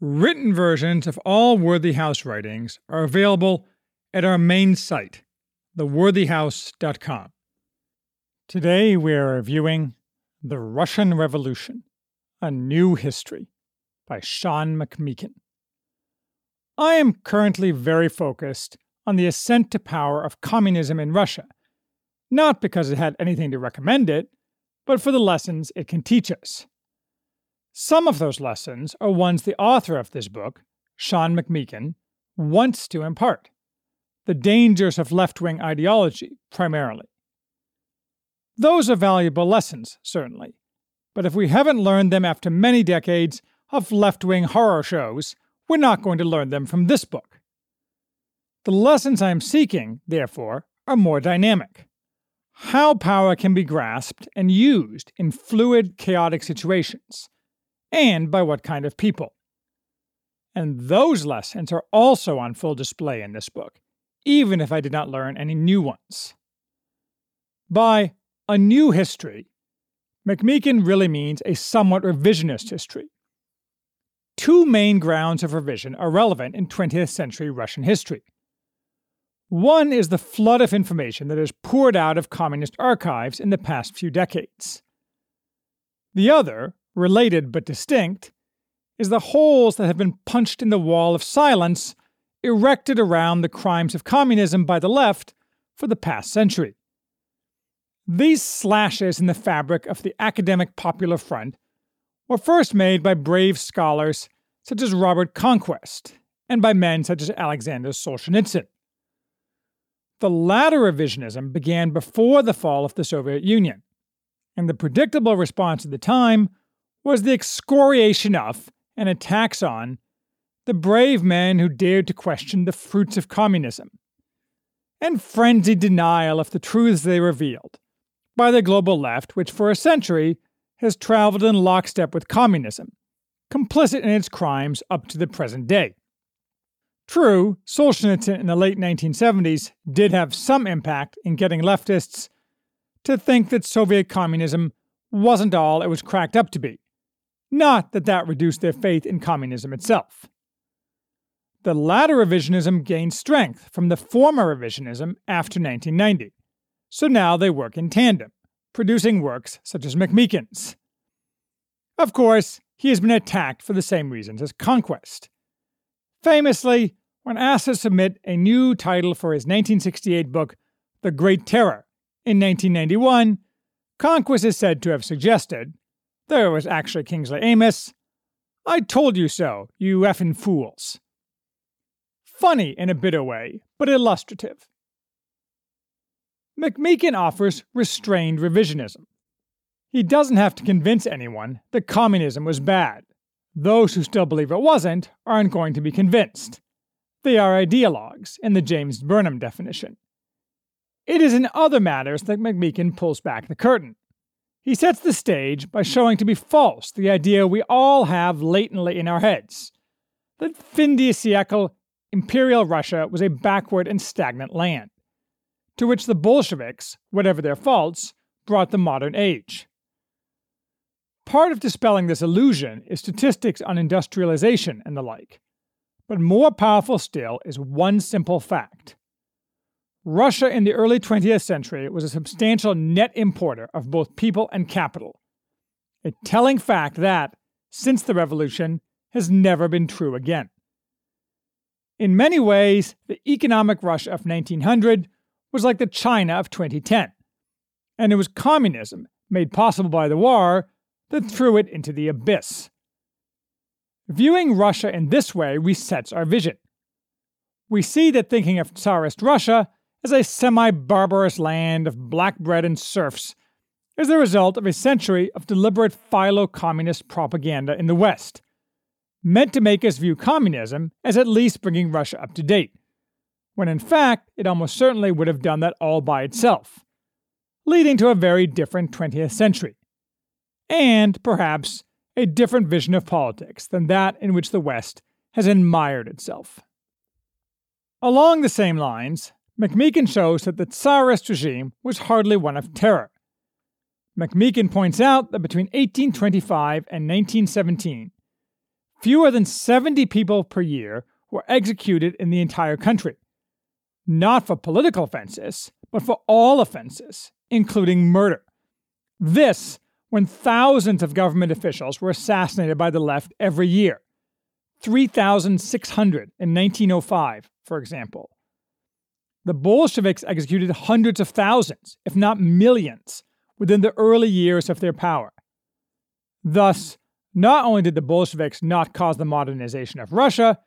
Written versions of all Worthy House writings are available at our main site, theworthyhouse.com. Today we are reviewing The Russian Revolution A New History by Sean McMeekin. I am currently very focused on the ascent to power of communism in Russia, not because it had anything to recommend it, but for the lessons it can teach us. Some of those lessons are ones the author of this book, Sean McMeekin, wants to impart the dangers of left wing ideology, primarily. Those are valuable lessons, certainly, but if we haven't learned them after many decades of left wing horror shows, we're not going to learn them from this book. The lessons I am seeking, therefore, are more dynamic. How power can be grasped and used in fluid, chaotic situations, and by what kind of people. And those lessons are also on full display in this book, even if I did not learn any new ones. By a new history, McMeekin really means a somewhat revisionist history. Two main grounds of revision are relevant in 20th century Russian history. One is the flood of information that has poured out of communist archives in the past few decades. The other, related but distinct, is the holes that have been punched in the wall of silence erected around the crimes of communism by the left for the past century. These slashes in the fabric of the academic popular front were first made by brave scholars such as Robert Conquest and by men such as Alexander Solzhenitsyn. The latter revisionism began before the fall of the Soviet Union, and the predictable response at the time was the excoriation of and attacks on the brave men who dared to question the fruits of communism, and frenzied denial of the truths they revealed by the global left, which for a century has traveled in lockstep with communism, complicit in its crimes up to the present day. True, Solzhenitsyn in the late 1970s did have some impact in getting leftists to think that Soviet communism wasn't all it was cracked up to be, not that that reduced their faith in communism itself. The latter revisionism gained strength from the former revisionism after 1990, so now they work in tandem, producing works such as McMeekin's. Of course, he has been attacked for the same reasons as Conquest. Famously, when asked to submit a new title for his 1968 book, The Great Terror, in 1991, Conquest is said to have suggested it was actually Kingsley Amis. I told you so, you effing fools. Funny in a bitter way, but illustrative. McMeekin offers restrained revisionism. He doesn't have to convince anyone that communism was bad. Those who still believe it wasn't aren't going to be convinced. They are ideologues, in the James Burnham definition. It is in other matters that McMeekin pulls back the curtain. He sets the stage by showing to be false the idea we all have latently in our heads that fin de siècle Imperial Russia was a backward and stagnant land, to which the Bolsheviks, whatever their faults, brought the modern age. Part of dispelling this illusion is statistics on industrialization and the like, but more powerful still is one simple fact Russia in the early 20th century was a substantial net importer of both people and capital. A telling fact that, since the revolution, has never been true again. In many ways, the economic Russia of 1900 was like the China of 2010, and it was communism, made possible by the war, that threw it into the abyss. Viewing Russia in this way resets our vision. We see that thinking of Tsarist Russia as a semi barbarous land of black bread and serfs is the result of a century of deliberate philo communist propaganda in the West, meant to make us view communism as at least bringing Russia up to date, when in fact it almost certainly would have done that all by itself, leading to a very different 20th century, and perhaps a different vision of politics than that in which the West has admired itself. Along the same lines, McMeekin shows that the Tsarist regime was hardly one of terror. McMeekin points out that between 1825 and 1917, fewer than 70 people per year were executed in the entire country, not for political offenses, but for all offenses, including murder. This when thousands of government officials were assassinated by the left every year. 3,600 in 1905, for example. The Bolsheviks executed hundreds of thousands, if not millions, within the early years of their power. Thus, not only did the Bolsheviks not cause the modernization of Russia,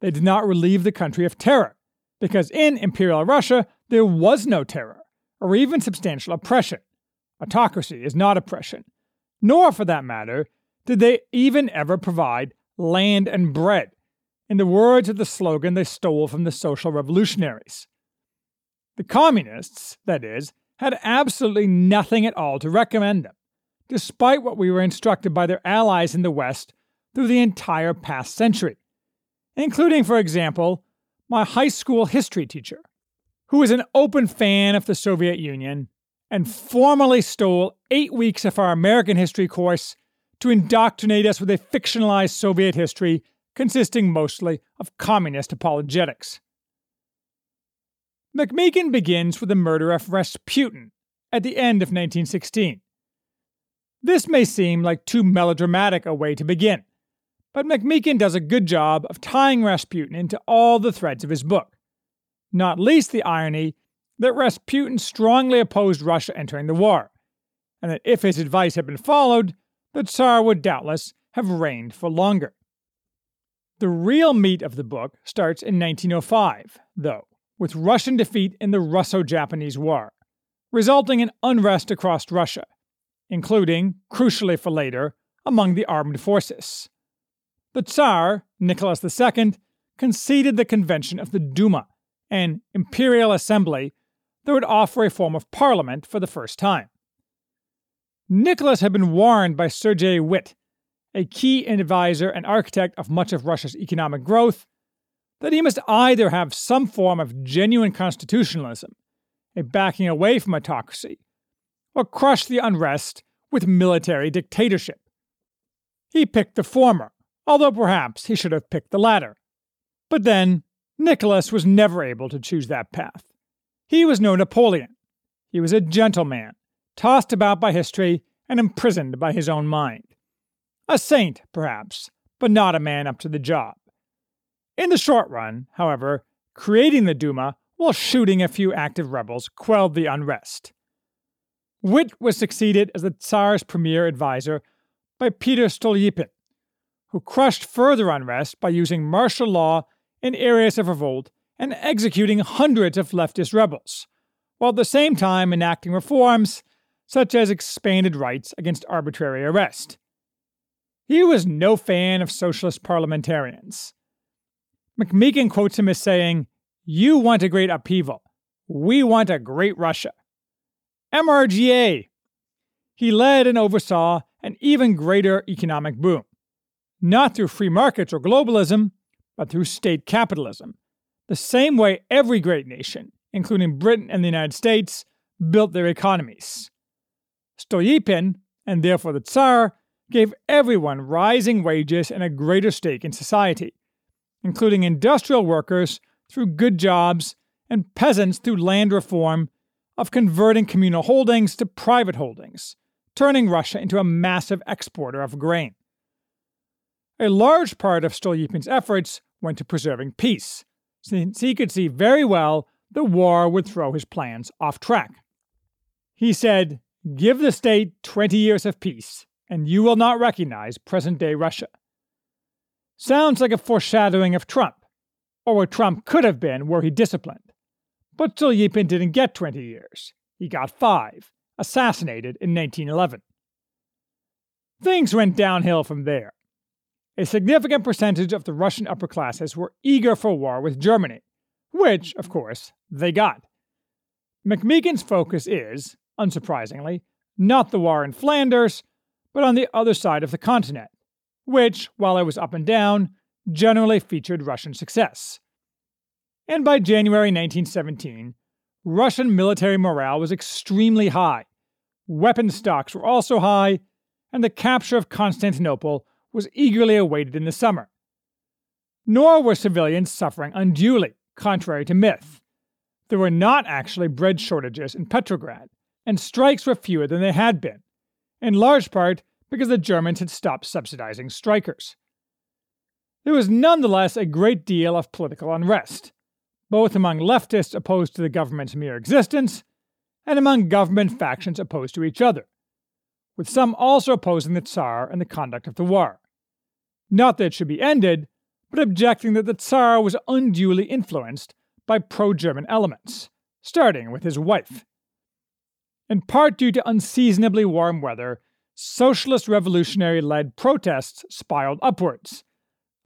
they did not relieve the country of terror, because in Imperial Russia there was no terror, or even substantial oppression. Autocracy is not oppression, nor, for that matter, did they even ever provide land and bread, in the words of the slogan they stole from the social revolutionaries. The communists, that is, had absolutely nothing at all to recommend them, despite what we were instructed by their allies in the West through the entire past century, including, for example, my high school history teacher, who was an open fan of the Soviet Union and formally stole eight weeks of our American history course to indoctrinate us with a fictionalized Soviet history consisting mostly of communist apologetics. McMeekin begins with the murder of Rasputin at the end of 1916. This may seem like too melodramatic a way to begin, but McMeekin does a good job of tying Rasputin into all the threads of his book, not least the irony that Rasputin strongly opposed Russia entering the war, and that if his advice had been followed, the Tsar would doubtless have reigned for longer. The real meat of the book starts in 1905, though, with Russian defeat in the Russo Japanese War, resulting in unrest across Russia, including, crucially for later, among the armed forces. The Tsar, Nicholas II, conceded the convention of the Duma, an imperial assembly that would offer a form of parliament for the first time. Nicholas had been warned by Sergei Witte, a key advisor and architect of much of Russia's economic growth, that he must either have some form of genuine constitutionalism, a backing away from autocracy, or crush the unrest with military dictatorship. He picked the former, although perhaps he should have picked the latter. But then, Nicholas was never able to choose that path. He was no Napoleon. He was a gentleman, tossed about by history and imprisoned by his own mind. A saint, perhaps, but not a man up to the job. In the short run, however, creating the Duma while shooting a few active rebels quelled the unrest. Witte was succeeded as the Tsar's premier advisor by Peter Stolypin, who crushed further unrest by using martial law in areas of revolt and executing hundreds of leftist rebels, while at the same time enacting reforms such as expanded rights against arbitrary arrest. He was no fan of socialist parliamentarians. McMeekin quotes him as saying, You want a great upheaval. We want a great Russia. MRGA. He led and oversaw an even greater economic boom, not through free markets or globalism, but through state capitalism the same way every great nation, including Britain and the United States, built their economies. Stolypin, and therefore the Tsar, gave everyone rising wages and a greater stake in society, including industrial workers through good jobs and peasants through land reform of converting communal holdings to private holdings, turning Russia into a massive exporter of grain. A large part of Stolypin's efforts went to preserving peace, since he could see very well the war would throw his plans off track. He said, Give the state 20 years of peace, and you will not recognize present day Russia. Sounds like a foreshadowing of Trump, or what Trump could have been were he disciplined. But Stolypin didn't get 20 years. He got five, assassinated in 1911. Things went downhill from there. A significant percentage of the Russian upper classes were eager for war with Germany, which, of course, they got. McMeekin's focus is, unsurprisingly, not the war in Flanders, but on the other side of the continent, which, while it was up and down, generally featured Russian success. And by January 1917, Russian military morale was extremely high. Weapon stocks were also high, and the capture of Constantinople was eagerly awaited in the summer. Nor were civilians suffering unduly, contrary to myth. There were not actually bread shortages in Petrograd, and strikes were fewer than they had been, in large part because the Germans had stopped subsidizing strikers. There was nonetheless a great deal of political unrest, both among leftists opposed to the government's mere existence and among government factions opposed to each other, with some also opposing the Tsar and the conduct of the war. Not that it should be ended, but objecting that the Tsar was unduly influenced by pro German elements, starting with his wife. In part due to unseasonably warm weather, socialist revolutionary led protests spiraled upwards,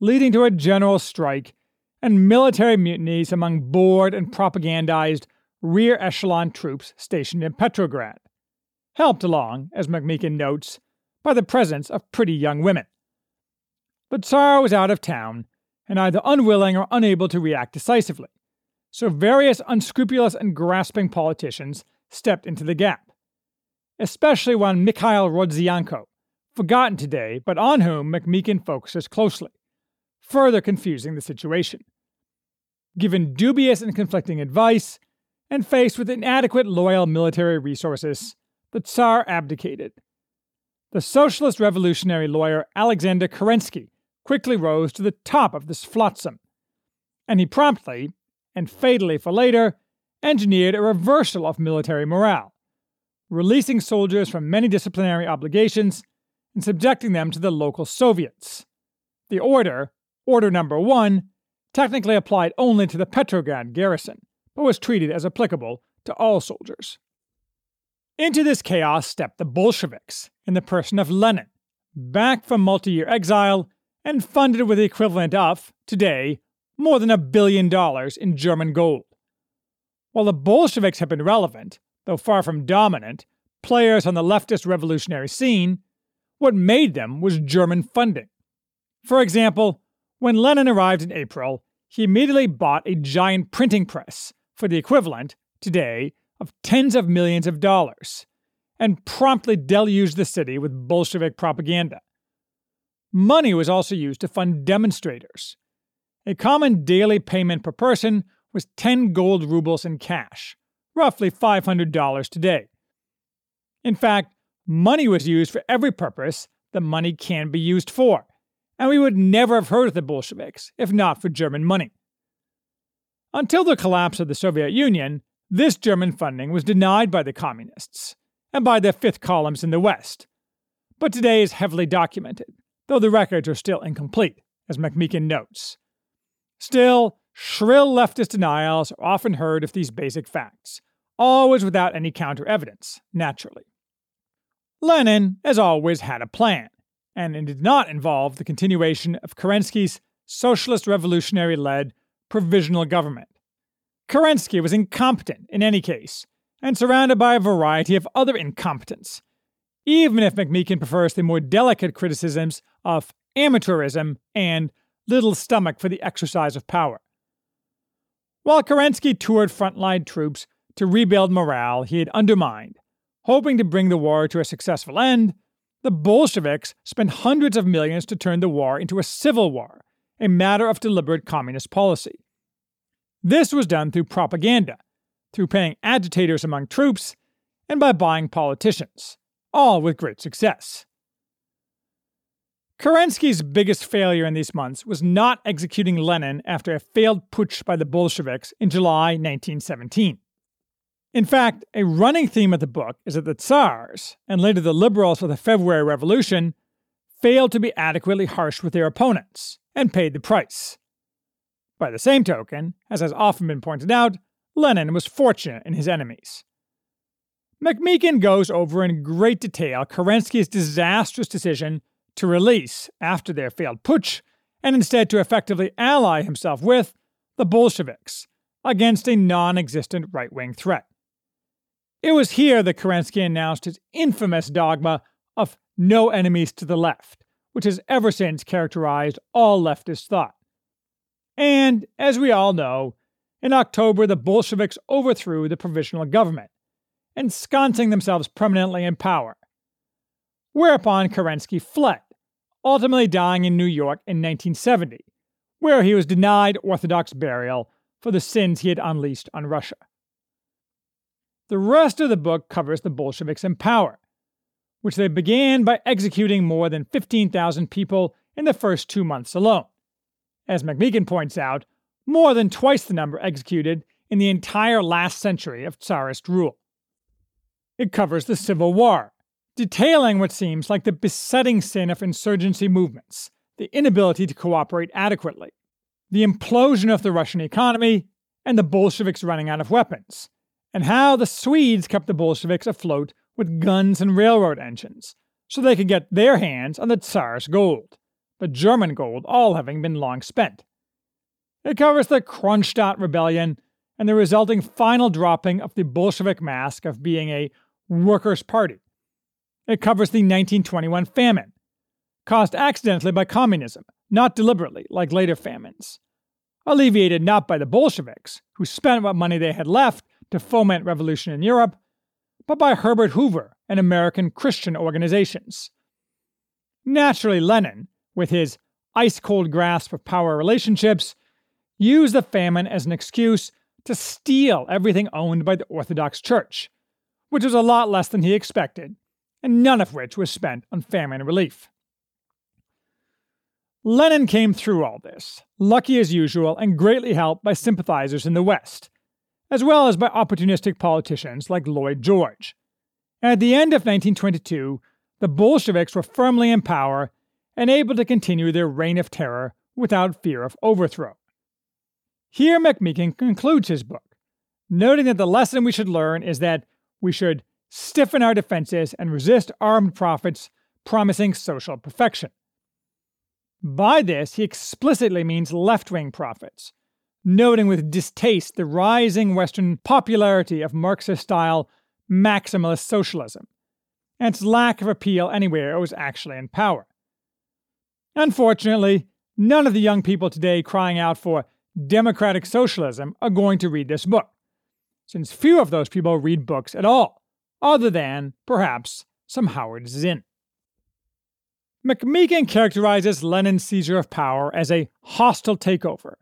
leading to a general strike and military mutinies among bored and propagandized rear echelon troops stationed in Petrograd, helped along, as McMeekin notes, by the presence of pretty young women. But Tsar was out of town and either unwilling or unable to react decisively, so various unscrupulous and grasping politicians stepped into the gap especially one Mikhail Rodzianko, forgotten today, but on whom McMeekin focuses closely, further confusing the situation. Given dubious and conflicting advice, and faced with inadequate loyal military resources, the Tsar abdicated. The socialist revolutionary lawyer Alexander Kerensky quickly rose to the top of this flotsam, and he promptly, and fatally for later, engineered a reversal of military morale releasing soldiers from many disciplinary obligations and subjecting them to the local Soviets. The order, Order Number One, technically applied only to the Petrograd garrison, but was treated as applicable to all soldiers. Into this chaos stepped the Bolsheviks, in the person of Lenin, back from multi year exile and funded with the equivalent of, today, more than a billion dollars in German gold. While the Bolsheviks have been relevant, though far from dominant, players on the leftist revolutionary scene, what made them was German funding. For example, when Lenin arrived in April, he immediately bought a giant printing press for the equivalent, today, of tens of millions of dollars, and promptly deluged the city with Bolshevik propaganda. Money was also used to fund demonstrators. A common daily payment per person was 10 gold rubles in cash, roughly $500 today. In fact, money was used for every purpose that money can be used for, and we would never have heard of the Bolsheviks if not for German money. Until the collapse of the Soviet Union, this German funding was denied by the communists and by the fifth columns in the West, but today is heavily documented, though the records are still incomplete, as McMeekin notes. Still, Shrill leftist denials are often heard of these basic facts, always without any counter evidence, naturally. Lenin, as always, had a plan, and it did not involve the continuation of Kerensky's socialist revolutionary led provisional government. Kerensky was incompetent in any case, and surrounded by a variety of other incompetents, even if McMeekin prefers the more delicate criticisms of amateurism and little stomach for the exercise of power. While Kerensky toured frontline troops to rebuild morale he had undermined, hoping to bring the war to a successful end, the Bolsheviks spent hundreds of millions to turn the war into a civil war, a matter of deliberate communist policy. This was done through propaganda, through paying agitators among troops, and by buying politicians, all with great success. Kerensky's biggest failure in these months was not executing Lenin after a failed putsch by the Bolsheviks in July 1917. In fact, a running theme of the book is that the Tsars, and later the liberals of the February Revolution, failed to be adequately harsh with their opponents and paid the price. By the same token, as has often been pointed out, Lenin was fortunate in his enemies. McMeekin goes over in great detail Kerensky's disastrous decision to release after their failed putsch, and instead to effectively ally himself with the Bolsheviks, against a non existent right wing threat. It was here that Kerensky announced his infamous dogma of no enemies to the left, which has ever since characterized all leftist thought. And, as we all know, in October the Bolsheviks overthrew the provisional government, ensconcing themselves permanently in power. Whereupon Kerensky fled, ultimately dying in New York in 1970, where he was denied Orthodox burial for the sins he had unleashed on Russia. The rest of the book covers the Bolsheviks in power, which they began by executing more than 15,000 people in the first two months alone. As McMeekin points out, more than twice the number executed in the entire last century of Tsarist rule. It covers the Civil War, detailing what seems like the besetting sin of insurgency movements the inability to cooperate adequately, the implosion of the Russian economy, and the Bolsheviks running out of weapons, and how the Swedes kept the Bolsheviks afloat with guns and railroad engines so they could get their hands on the Tsar's gold, but German gold all having been long spent. It covers the Kronstadt rebellion and the resulting final dropping of the Bolshevik mask of being a workers' party. It covers the 1921 famine, caused accidentally by communism, not deliberately, like later famines. Alleviated not by the Bolsheviks, who spent what money they had left to foment revolution in Europe, but by Herbert Hoover and American Christian organizations. Naturally, Lenin, with his ice cold grasp of power relationships, used the famine as an excuse to steal everything owned by the Orthodox Church, which was a lot less than he expected, and none of which was spent on famine relief. Lenin came through all this, lucky as usual and greatly helped by sympathizers in the West, as well as by opportunistic politicians like Lloyd George. And at the end of 1922, the Bolsheviks were firmly in power and able to continue their reign of terror without fear of overthrow. Here, McMeekin concludes his book, noting that the lesson we should learn is that we should stiffen our defenses and resist armed prophets promising social perfection. By this, he explicitly means left wing prophets, noting with distaste the rising Western popularity of Marxist style maximalist socialism, and its lack of appeal anywhere it was actually in power. Unfortunately, none of the young people today crying out for democratic socialism are going to read this book, since few of those people read books at all, other than, perhaps, some Howard Zinn. McMeekin characterizes Lenin's seizure of power as a hostile takeover.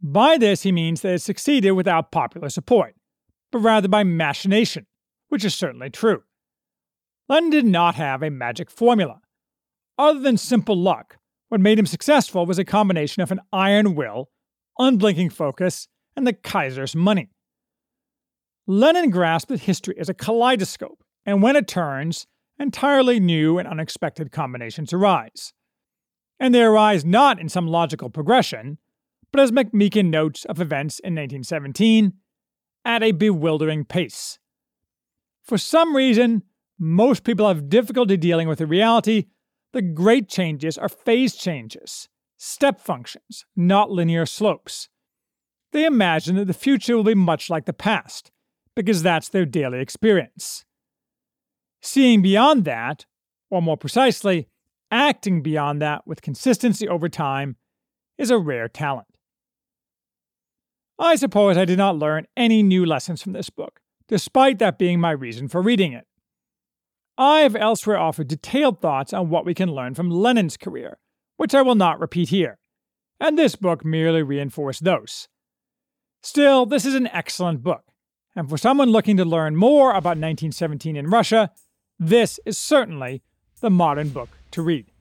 By this, he means that it succeeded without popular support, but rather by machination, which is certainly true. Lenin did not have a magic formula. Other than simple luck, what made him successful was a combination of an iron will, unblinking focus, and the Kaiser's money. Lenin grasped that history is a kaleidoscope, and when it turns, entirely new and unexpected combinations arise. And they arise not in some logical progression, but as McMeekin notes of events in 1917, at a bewildering pace. For some reason, most people have difficulty dealing with the reality that great changes are phase changes, step functions, not linear slopes. They imagine that the future will be much like the past, because that's their daily experience. Seeing beyond that, or more precisely, acting beyond that with consistency over time, is a rare talent. I suppose I did not learn any new lessons from this book, despite that being my reason for reading it. I have elsewhere offered detailed thoughts on what we can learn from Lenin's career, which I will not repeat here, and this book merely reinforced those. Still, this is an excellent book, and for someone looking to learn more about 1917 in Russia, this is certainly the modern book to read.